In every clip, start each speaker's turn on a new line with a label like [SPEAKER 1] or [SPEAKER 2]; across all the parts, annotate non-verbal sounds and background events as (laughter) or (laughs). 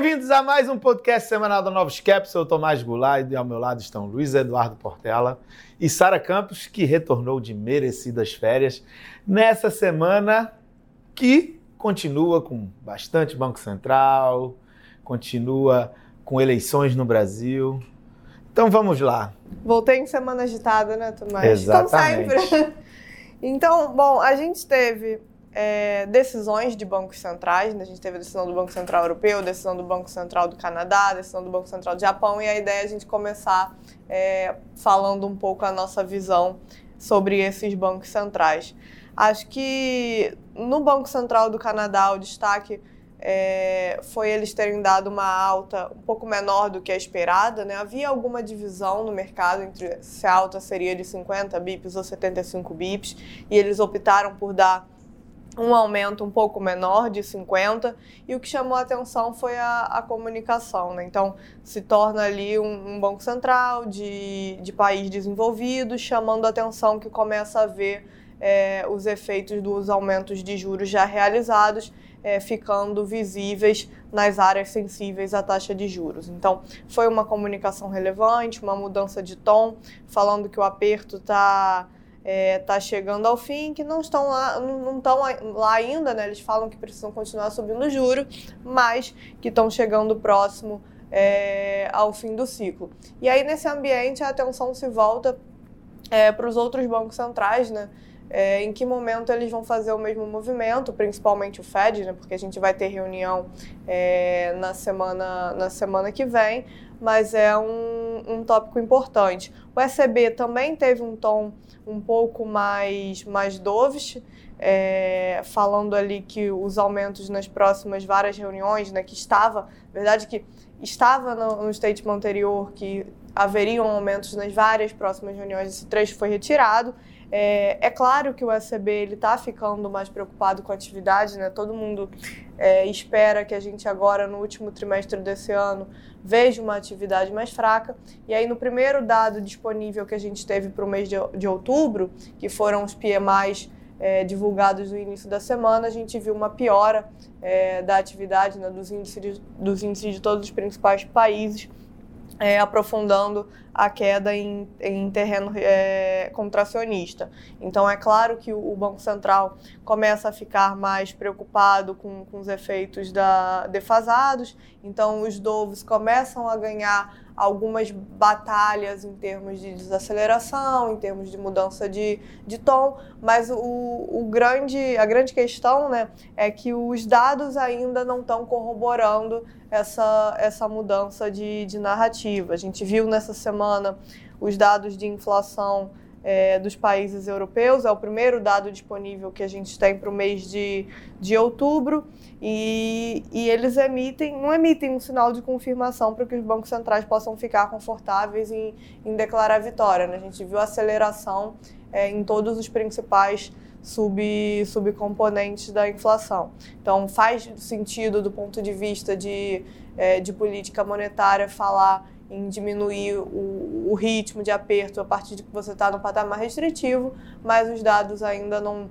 [SPEAKER 1] Bem-vindos a mais um podcast semanal da Novos Caps. Eu sou Tomás Goulart e ao meu lado estão Luiz Eduardo Portela e Sara Campos, que retornou de merecidas férias nessa semana que continua com bastante Banco Central, continua com eleições no Brasil. Então vamos lá.
[SPEAKER 2] Voltei em semana agitada, né, Tomás?
[SPEAKER 1] Exatamente.
[SPEAKER 2] Como sempre. (laughs) então, bom, a gente teve é, decisões de bancos centrais, né? a gente teve a decisão do Banco Central Europeu, decisão do Banco Central do Canadá, decisão do Banco Central do Japão, e a ideia é a gente começar é, falando um pouco a nossa visão sobre esses bancos centrais. Acho que no Banco Central do Canadá o destaque é, foi eles terem dado uma alta um pouco menor do que a esperada. Né? Havia alguma divisão no mercado entre se a alta seria de 50 bips ou 75 bips, e eles optaram por dar um aumento um pouco menor, de 50, e o que chamou a atenção foi a, a comunicação. Né? Então, se torna ali um, um banco central de, de país desenvolvido, chamando a atenção que começa a ver é, os efeitos dos aumentos de juros já realizados, é, ficando visíveis nas áreas sensíveis à taxa de juros. Então, foi uma comunicação relevante, uma mudança de tom, falando que o aperto está está é, tá chegando ao fim, que não estão lá, não estão lá ainda, né? Eles falam que precisam continuar subindo o juro, mas que estão chegando próximo é, ao fim do ciclo. E aí, nesse ambiente, a atenção se volta é, para os outros bancos centrais, né? É, em que momento eles vão fazer o mesmo movimento, principalmente o Fed, né, porque a gente vai ter reunião é, na, semana, na semana que vem, mas é um, um tópico importante. O ECB também teve um tom um pouco mais, mais dovish, é, falando ali que os aumentos nas próximas várias reuniões, né, que estava, verdade que estava no, no statement anterior que haveriam aumentos nas várias próximas reuniões, esse trecho foi retirado. É, é claro que o ECB está ficando mais preocupado com a atividade, né? todo mundo é, espera que a gente agora, no último trimestre desse ano, veja uma atividade mais fraca. E aí, no primeiro dado disponível que a gente teve para o mês de, de, outubro, que foram os PMIs é, divulgados no início da semana, a gente viu uma piora é, da atividade, né, dos, índices de, dos índices de todos os principais países é, aprofundando a queda em, em terreno é, contracionista. Então, é claro que o, Banco Central começa a ficar mais preocupado com, com os efeitos da, defasados, então os dovos começam a ganhar algumas batalhas em termos de desaceleração, em termos de mudança de, de tom, mas o, o grande, a grande questão né, é que os dados ainda não estão corroborando essa, essa mudança de, de narrativa. A gente viu nessa semana os dados de inflação é, dos países europeus, é o primeiro dado disponível que a gente tem para o mês de, de outubro, e, e eles emitem, não emitem um sinal de confirmação para que os bancos centrais possam ficar confortáveis em, em declarar vitória. Né? A gente viu aceleração é, em todos os principais sub, subcomponentes da inflação. Então, faz sentido, do ponto de vista de, é, de política monetária, falar em diminuir o, o ritmo de aperto a partir de que você está no patamar restritivo, mas os dados ainda não,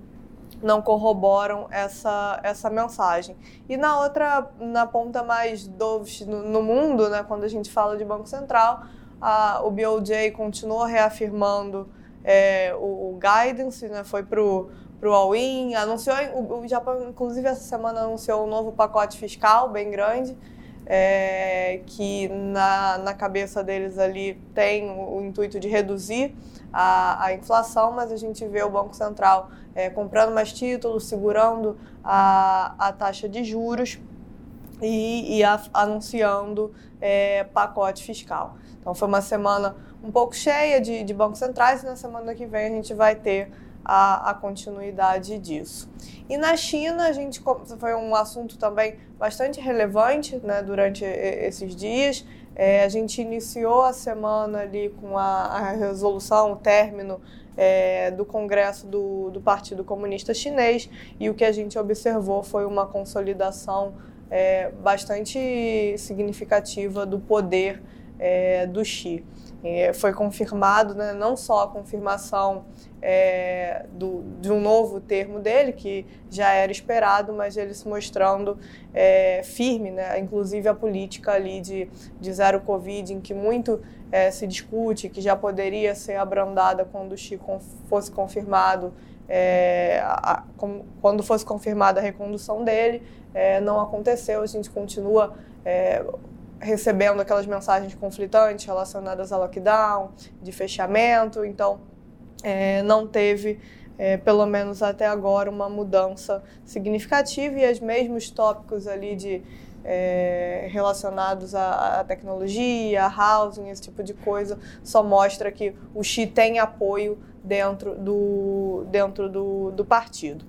[SPEAKER 2] não corroboram essa, essa mensagem. E na outra, na ponta mais dovish no, no mundo, né, quando a gente fala de Banco Central, a, o BOJ continuou reafirmando é, o, o, guidance, né, foi para o all-in, anunciou, o Japão, inclusive, essa semana anunciou um novo pacote fiscal bem grande, é, que na, na cabeça deles ali tem o, o intuito de reduzir a, a, inflação, mas a gente vê o Banco Central é, comprando mais títulos, segurando a, a taxa de juros e, e a, anunciando é, pacote fiscal. Então foi uma semana um pouco cheia de, de bancos centrais e na semana que vem a gente vai ter a, a, continuidade disso. E na China, a gente foi um assunto também bastante relevante né, durante esses dias. É, a gente iniciou a semana ali com a, a resolução, o término é, do Congresso do, do, Partido Comunista Chinês e o que a gente observou foi uma consolidação é, bastante significativa do poder é, do Xi. E foi confirmado, né, não só a confirmação é, do, de um novo termo dele, que já era esperado, mas ele se mostrando é, firme, né, inclusive a política ali de, de zero Covid, em que muito é, se discute, que já poderia ser abrandada quando o Chico fosse confirmado, é, a, com, quando fosse confirmada a recondução dele, é, não aconteceu, a gente continua é, recebendo aquelas mensagens conflitantes relacionadas ao lockdown, de fechamento, então é, não teve, é, pelo menos até agora, uma mudança significativa e os mesmos tópicos ali de é, relacionados à, à, tecnologia, a housing, esse tipo de coisa, só mostra que o Xi tem apoio dentro do, dentro do, do partido.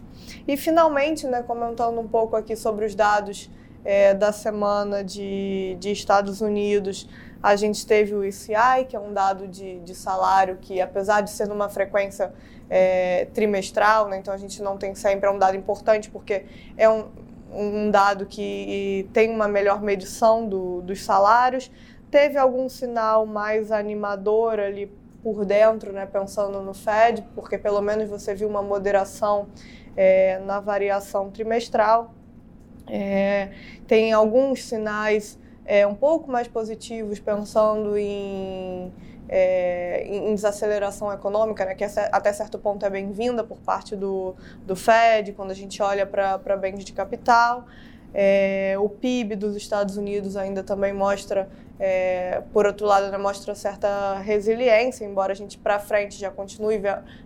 [SPEAKER 2] E finalmente, né, comentando um pouco aqui sobre os dados é, da semana de, de Estados Unidos, a gente teve o ICI, que é um dado de, de salário que, apesar de ser numa frequência é, trimestral, né, então a gente não tem sempre, é um dado importante porque é um, um dado que tem uma melhor medição do, dos salários. Teve algum sinal mais animador ali por dentro, né, pensando no Fed, porque pelo menos você viu uma moderação é, na variação trimestral. É, tem alguns sinais é, um pouco mais positivos, pensando em, é, em desaceleração econômica, né, que até certo ponto é bem-vinda por parte do, do Fed, quando a gente olha para bens de capital. É, o PIB dos Estados Unidos ainda também mostra, é, por outro lado, né, mostra certa resiliência, embora a gente para frente já continue,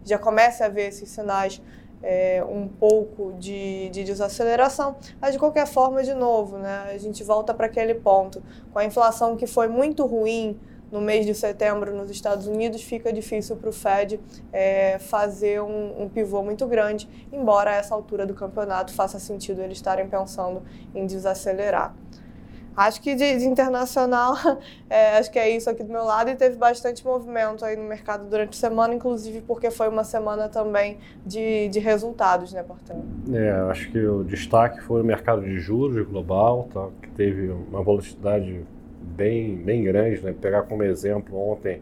[SPEAKER 2] já comece a ver esses sinais é, um pouco de, de, desaceleração, mas de qualquer forma, de novo, né, a gente volta para aquele ponto. Com a inflação que foi muito ruim no mês de setembro nos Estados Unidos, fica difícil para o Fed é, fazer um, um, pivô muito grande, embora a essa altura do campeonato faça sentido eles estarem pensando em desacelerar. Acho que de, de internacional, (laughs) é, acho que é isso aqui do meu lado e teve bastante movimento aí no mercado durante a semana, inclusive porque foi uma semana também de, de resultados, né, Portão?
[SPEAKER 3] É, acho que o destaque foi o mercado de juros global, tá, que teve uma volatilidade bem, bem grande, né? Pegar como exemplo ontem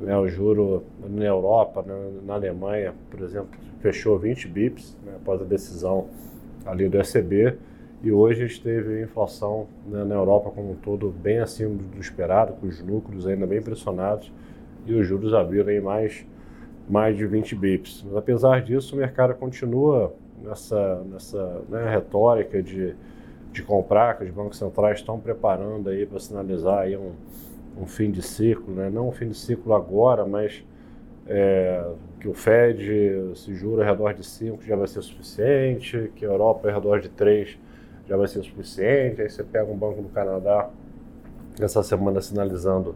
[SPEAKER 3] né, o juro na Europa, né, na Alemanha, por exemplo, fechou 20 bips né, após a decisão ali do ECB e hoje a gente teve inflação né, na Europa como um todo bem acima do esperado, com os lucros ainda bem pressionados e os juros abriram mais, mais de 20 bips. Mas apesar disso, o mercado continua nessa, nessa né, retórica de, de comprar, que os bancos centrais estão preparando aí para sinalizar aí um, um fim de ciclo, né? não um fim de ciclo agora, mas é, que o Fed se jura ao redor de 5 já vai ser suficiente, que a Europa ao redor de 3 já vai ser o suficiente. Aí você pega um banco do Canadá essa semana sinalizando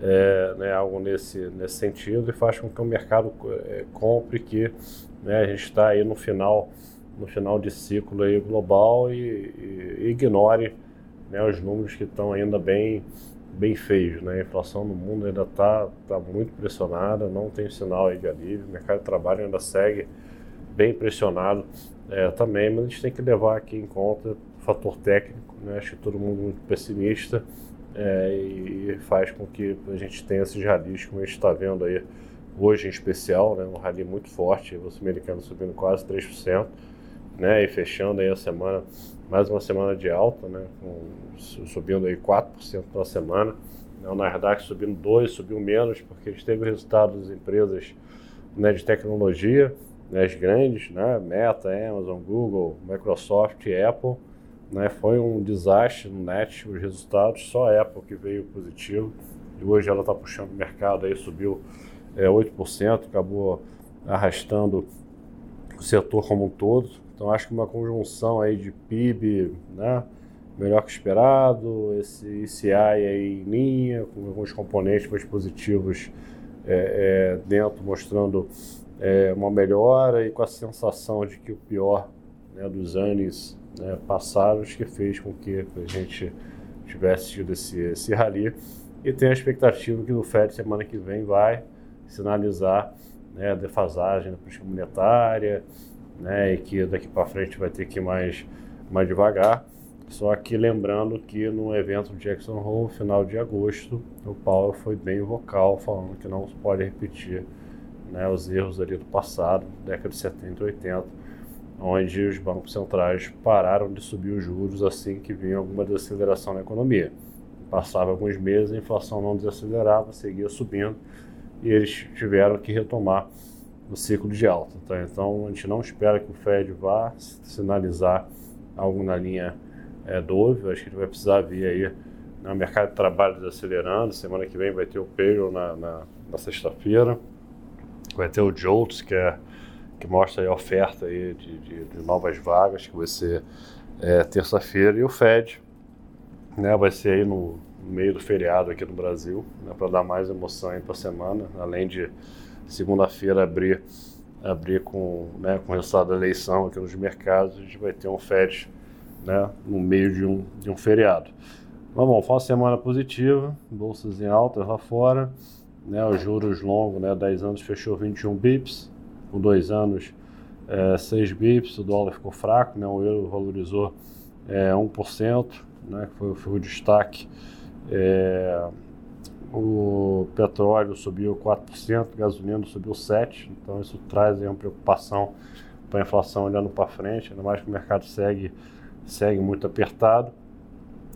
[SPEAKER 3] é, né, algo nesse, nesse sentido e faz com que o mercado é, compre que né, a gente está aí no final no final de ciclo aí global e, e, e ignore né, os números que estão ainda bem bem feios, né? A inflação no mundo ainda está tá muito pressionada, não tem sinal aí de alívio, o mercado de trabalho ainda segue bem pressionado é, também, mas a gente tem que levar aqui em conta o fator técnico, né? Acho que todo mundo muito pessimista é, e faz com que a gente tenha esses rallies, como a gente está vendo aí hoje em especial, né? Um rally muito forte, o americano subindo quase 3%, né? E fechando aí a semana, mais uma semana de alta, né? Com, subindo aí 4% na semana. Né? O Nasdaq subindo 2%, subiu menos, porque a gente teve resultados das empresas né, de tecnologia, as grandes, né, Meta, Amazon, Google, Microsoft Apple, né, foi um desastre no net os resultados, só a Apple que veio positivo, e hoje ela está puxando o mercado, aí subiu é, 8%, acabou arrastando o setor como um todo, então acho que uma conjunção aí de PIB, né, melhor que esperado, esse ICI aí em linha, com alguns componentes mais positivos é, é, dentro, mostrando é, uma melhora e com a sensação de que o pior né, dos anos né, passados que fez com que a gente tivesse tido esse, esse rally e tem a expectativa que o FED semana que vem vai sinalizar né, a defasagem da política monetária né, e que daqui para frente vai ter que ir mais, mais devagar. Só que lembrando que no evento Jackson Hole, final de agosto, o Powell foi bem vocal, falando que não pode repetir né, os erros ali do passado, década de 70 e 80, onde os bancos centrais pararam de subir os juros assim que vinha alguma desaceleração na economia. Passava alguns meses, a inflação não desacelerava, seguia subindo e eles tiveram que retomar o ciclo de alta. Tá? Então a gente não espera que o Fed vá sinalizar algo na linha é, Dove, acho que ele vai precisar vir aí no mercado de trabalho desacelerando. Semana que vem vai ter o payroll na, na, na sexta-feira, vai ter o JOLTS, que, é, que mostra a oferta aí de, de, de, novas vagas, que vai ser é, terça-feira, e o Fed né, vai ser aí no, meio do feriado aqui no Brasil, né, para dar mais emoção para a semana, além de segunda-feira abrir abrir com, né, com o resultado da eleição aqui nos mercados, a gente vai ter um Fed né, no meio de um, de um feriado. Mas bom, foi uma semana positiva, bolsas em alta lá fora, né, os juros longos, né, 10 anos fechou 21 bips, com 2 anos é, 6 bips, o dólar ficou fraco, né, o euro valorizou é, 1%, né, foi, foi o destaque. É, o petróleo subiu 4%, a gasolina subiu 7%, então isso traz aí, uma preocupação para a inflação olhando para frente, ainda mais que o mercado segue segue muito apertado.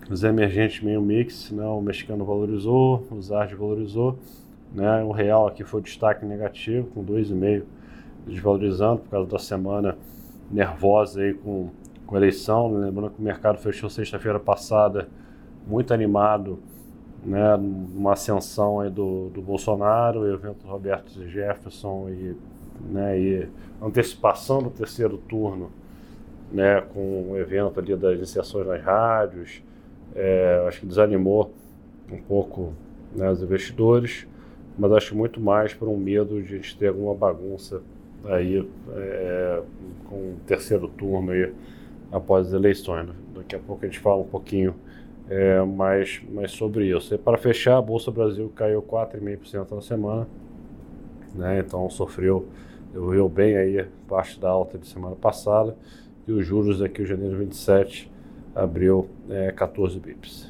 [SPEAKER 3] Os emergentes meio mix, né? o mexicano valorizou, o ZARD valorizou, né? o real aqui foi destaque negativo, com 2,5 desvalorizando por causa da semana nervosa aí com, com a eleição. Lembrando que o mercado fechou sexta-feira passada muito animado, né? uma ascensão aí do, do Bolsonaro, o evento do Roberto Jefferson e, né? e antecipação do terceiro turno né, com o evento ali das iniciações nas rádios, é, acho que desanimou um pouco né, os investidores, mas acho muito mais por um medo de a gente ter alguma bagunça aí é, com o terceiro turno aí após as eleições. Daqui a pouco a gente fala um pouquinho é, mais, mais sobre isso. E para fechar, a Bolsa Brasil caiu 4,5% na semana, né, então sofreu, evoluiu bem aí parte da alta de semana passada e os juros aqui, o janeiro 27, abriu é, 14 bips.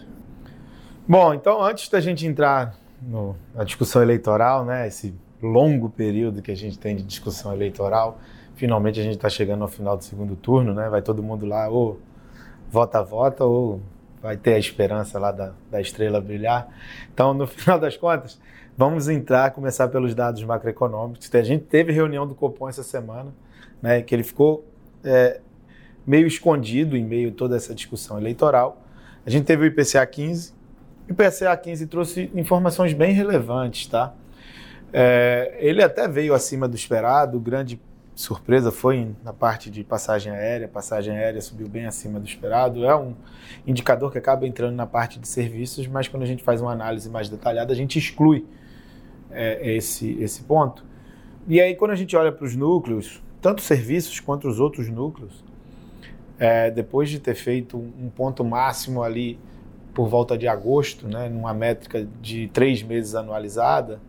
[SPEAKER 1] Bom, então antes da gente entrar no, na discussão eleitoral, né, esse longo período que a gente tem de discussão eleitoral, finalmente a gente está chegando ao final do segundo turno, né, vai todo mundo lá ou vota vota ou vai ter a esperança lá da, da estrela brilhar. Então, no (laughs) final das contas, vamos entrar, começar pelos dados macroeconômicos. A gente teve reunião do Copom essa semana, né, que ele ficou é, meio escondido em meio a toda essa discussão eleitoral. A gente teve o IPCA 15, e o IPCA 15 trouxe informações bem relevantes, tá? É, ele até veio acima do esperado, grande surpresa foi na parte de passagem aérea, passagem aérea subiu bem acima do esperado, é um indicador que acaba entrando na parte de serviços, mas quando a gente faz uma análise mais detalhada, a gente exclui é, esse, esse ponto. E aí, quando a gente olha para os núcleos, tanto serviços quanto os outros núcleos, é, depois de ter feito um ponto máximo ali por volta de agosto, né, numa métrica de três meses anualizada,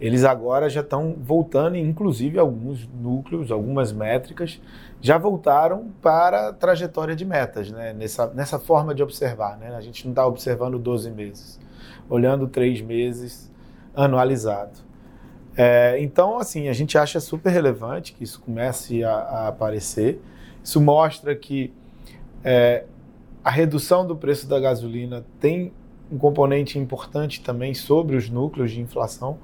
[SPEAKER 1] eles agora já estão voltando, inclusive alguns núcleos, algumas métricas, já voltaram para a trajetória de metas, né, nessa, nessa forma de observar. Né? A gente não está observando 12 meses, olhando três meses anualizado. É, então, assim, a gente acha super relevante que isso comece a, a aparecer. Isso mostra que é, a redução do preço da gasolina tem um componente importante também sobre os núcleos de inflação,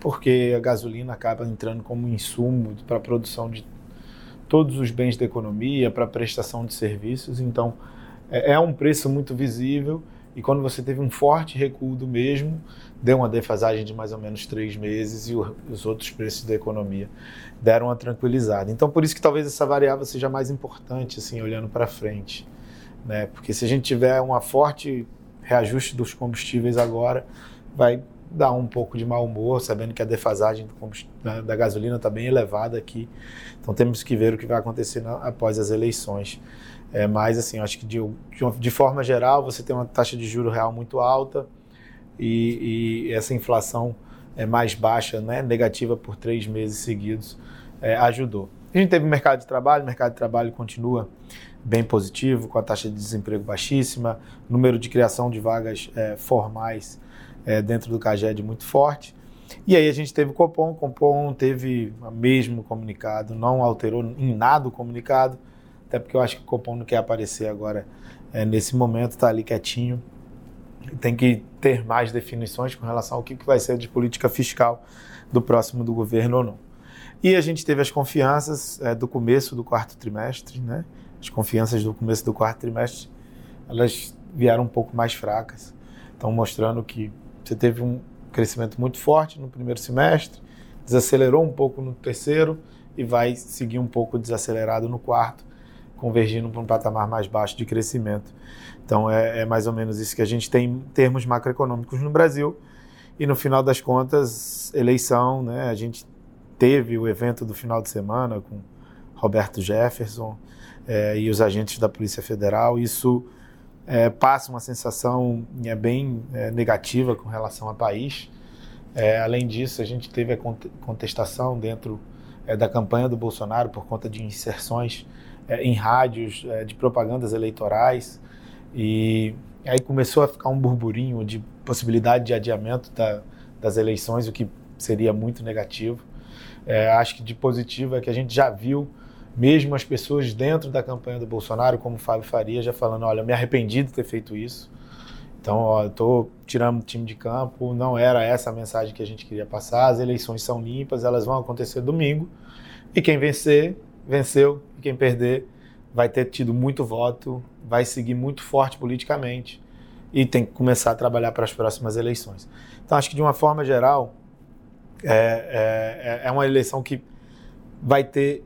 [SPEAKER 1] porque a gasolina acaba entrando como insumo para a produção de todos os bens da economia, para a prestação de serviços. Então, é, é um preço muito visível e quando você teve um forte recuo do mesmo, deu uma defasagem de mais ou menos três meses e os outros preços da economia deram uma tranquilizada. Então, por isso que talvez essa variável seja mais importante, assim, olhando para frente. Né? Porque se a gente tiver uma forte reajuste dos combustíveis agora, vai dar um pouco de mau humor, sabendo que a defasagem da, gasolina está bem elevada aqui. Então, temos que ver o que vai acontecer na, após as eleições. É, mas, assim, acho que de, de, forma geral, você tem uma taxa de juro real muito alta e, e essa inflação é mais baixa, né, negativa por três meses seguidos, é, ajudou. A gente teve o mercado de trabalho, o mercado de trabalho continua bem positivo, com a taxa de desemprego baixíssima, número de criação de vagas é, formais é, dentro do CAGED muito forte. E aí a gente teve o Copom, o Copom teve o mesmo comunicado, não alterou em nada o comunicado, até porque eu acho que o Copom não quer aparecer agora é, nesse momento, está ali quietinho. Tem que ter mais definições com relação ao que, que vai ser de política fiscal do próximo do governo ou não. E a gente teve as confianças é, do começo do quarto trimestre, né? As confianças do começo do quarto trimestre, elas vieram um pouco mais fracas. Estão mostrando que você teve um crescimento muito forte no primeiro semestre, desacelerou um pouco no terceiro e vai seguir um pouco desacelerado no quarto, convergindo para um patamar mais baixo de crescimento. Então é, é mais ou menos isso que a gente tem em termos macroeconômicos no Brasil. E no final das contas, eleição, né? A gente teve o evento do final de semana com Roberto Jefferson é, e os agentes da Polícia Federal. Isso é, passa uma sensação é, bem é, negativa com relação ao país. É, além disso, a gente teve a contestação dentro é, da campanha do Bolsonaro por conta de inserções em rádios de propagandas eleitorais. E aí começou a ficar um burburinho de possibilidade de adiamento da, das eleições, o que seria muito negativo. É, acho que de positivo é que a gente já viu mesmo as pessoas dentro da campanha do Bolsonaro, como o Fábio Faria, já falando, olha, eu me arrependi de ter feito isso. Então, ó, eu estou tirando o time de campo, não era essa a mensagem que a gente queria passar. As eleições são limpas, elas vão acontecer domingo. E quem vencer, venceu. E quem perder, vai ter tido muito voto, vai seguir muito forte politicamente e tem que começar a trabalhar para as próximas eleições. Então, acho que de uma forma geral, é, é, é uma eleição que vai ter,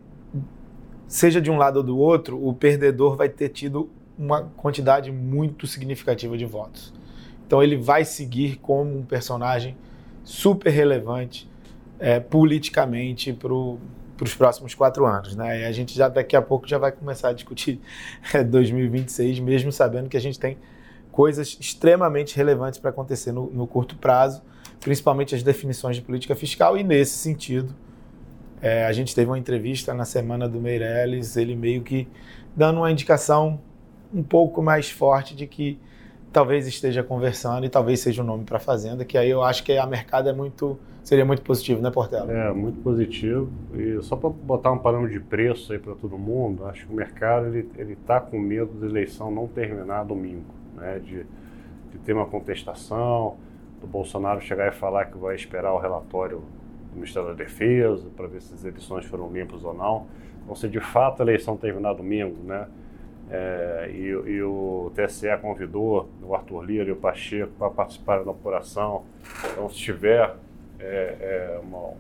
[SPEAKER 1] seja de um lado ou do outro, o perdedor vai ter tido uma quantidade muito significativa de votos. Então ele vai seguir como um personagem super relevante é, politicamente para os próximos quatro anos. Né? E a gente já daqui a pouco já vai começar a discutir (laughs) 2026, mesmo sabendo que a gente tem coisas extremamente relevantes para acontecer no, no curto prazo principalmente as definições de política fiscal, e nesse sentido, é, a gente teve uma entrevista na semana do Meirelles, ele meio que dando uma indicação um pouco mais forte de que talvez esteja conversando e talvez seja um nome para Fazenda, que aí eu acho que a mercado é muito seria muito positivo, né, Portela?
[SPEAKER 3] É, muito positivo. E só para botar um parâmetro de preço aí para todo mundo, acho que o mercado ele ele está com medo da eleição não terminar domingo, né, de, de ter uma contestação, do Bolsonaro chegar e falar que vai esperar o relatório do Ministério da Defesa para ver se as eleições foram limpas ou não. Então, se de fato a eleição terminar domingo, né? É, e, e, o TSE convidou o Arthur Lira e o Pacheco para participar da apuração. Então, se tiver é, é, uma,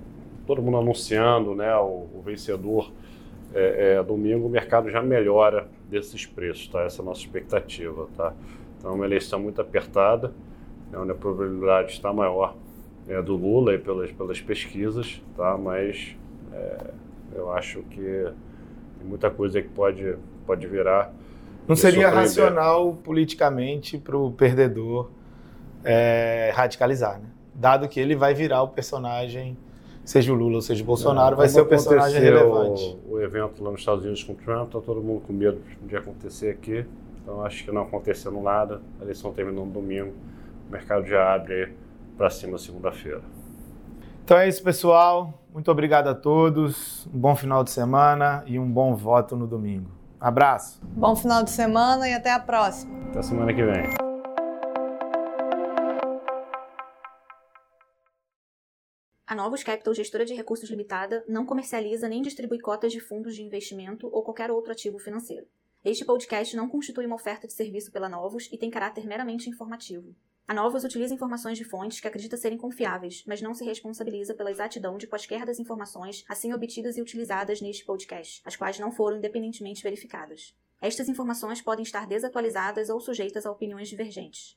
[SPEAKER 3] todo mundo anunciando né, o, o vencedor é, é, domingo, o mercado já melhora desses preços, tá? Essa é a nossa expectativa, tá? Então, é uma eleição muito apertada é onde a probabilidade está maior é, do Lula e pelas, pelas pesquisas, tá? mas é, eu acho que tem muita coisa que pode, pode virar.
[SPEAKER 1] Não seria racional politicamente para o perdedor é, radicalizar, né? dado que ele vai virar o personagem, seja o Lula ou seja o Bolsonaro, Não, vai ser o personagem relevante.
[SPEAKER 3] O, o evento lá nos Estados Unidos com o Trump, está todo mundo com medo de acontecer aqui. Então acho que não acontecendo nada, a eleição terminou no domingo o mercado já abre para cima segunda-feira.
[SPEAKER 1] Então é isso, pessoal. Muito obrigado a todos. Um bom final de semana e um bom voto no domingo. Abraço.
[SPEAKER 2] Bom final de semana e até a próxima.
[SPEAKER 3] Até semana que vem.
[SPEAKER 4] A Novos Capital, gestora de recursos limitada, não comercializa nem distribui cotas de fundos de investimento ou qualquer outro ativo financeiro. Este podcast não constitui uma oferta de serviço pela Novos e tem caráter meramente informativo. A Novos utiliza informações de fontes que acredita serem confiáveis, mas não se responsabiliza pela exatidão de quaisquer das informações assim obtidas e utilizadas neste podcast, as quais não foram independentemente verificadas. Estas informações podem estar desatualizadas ou sujeitas a opiniões divergentes.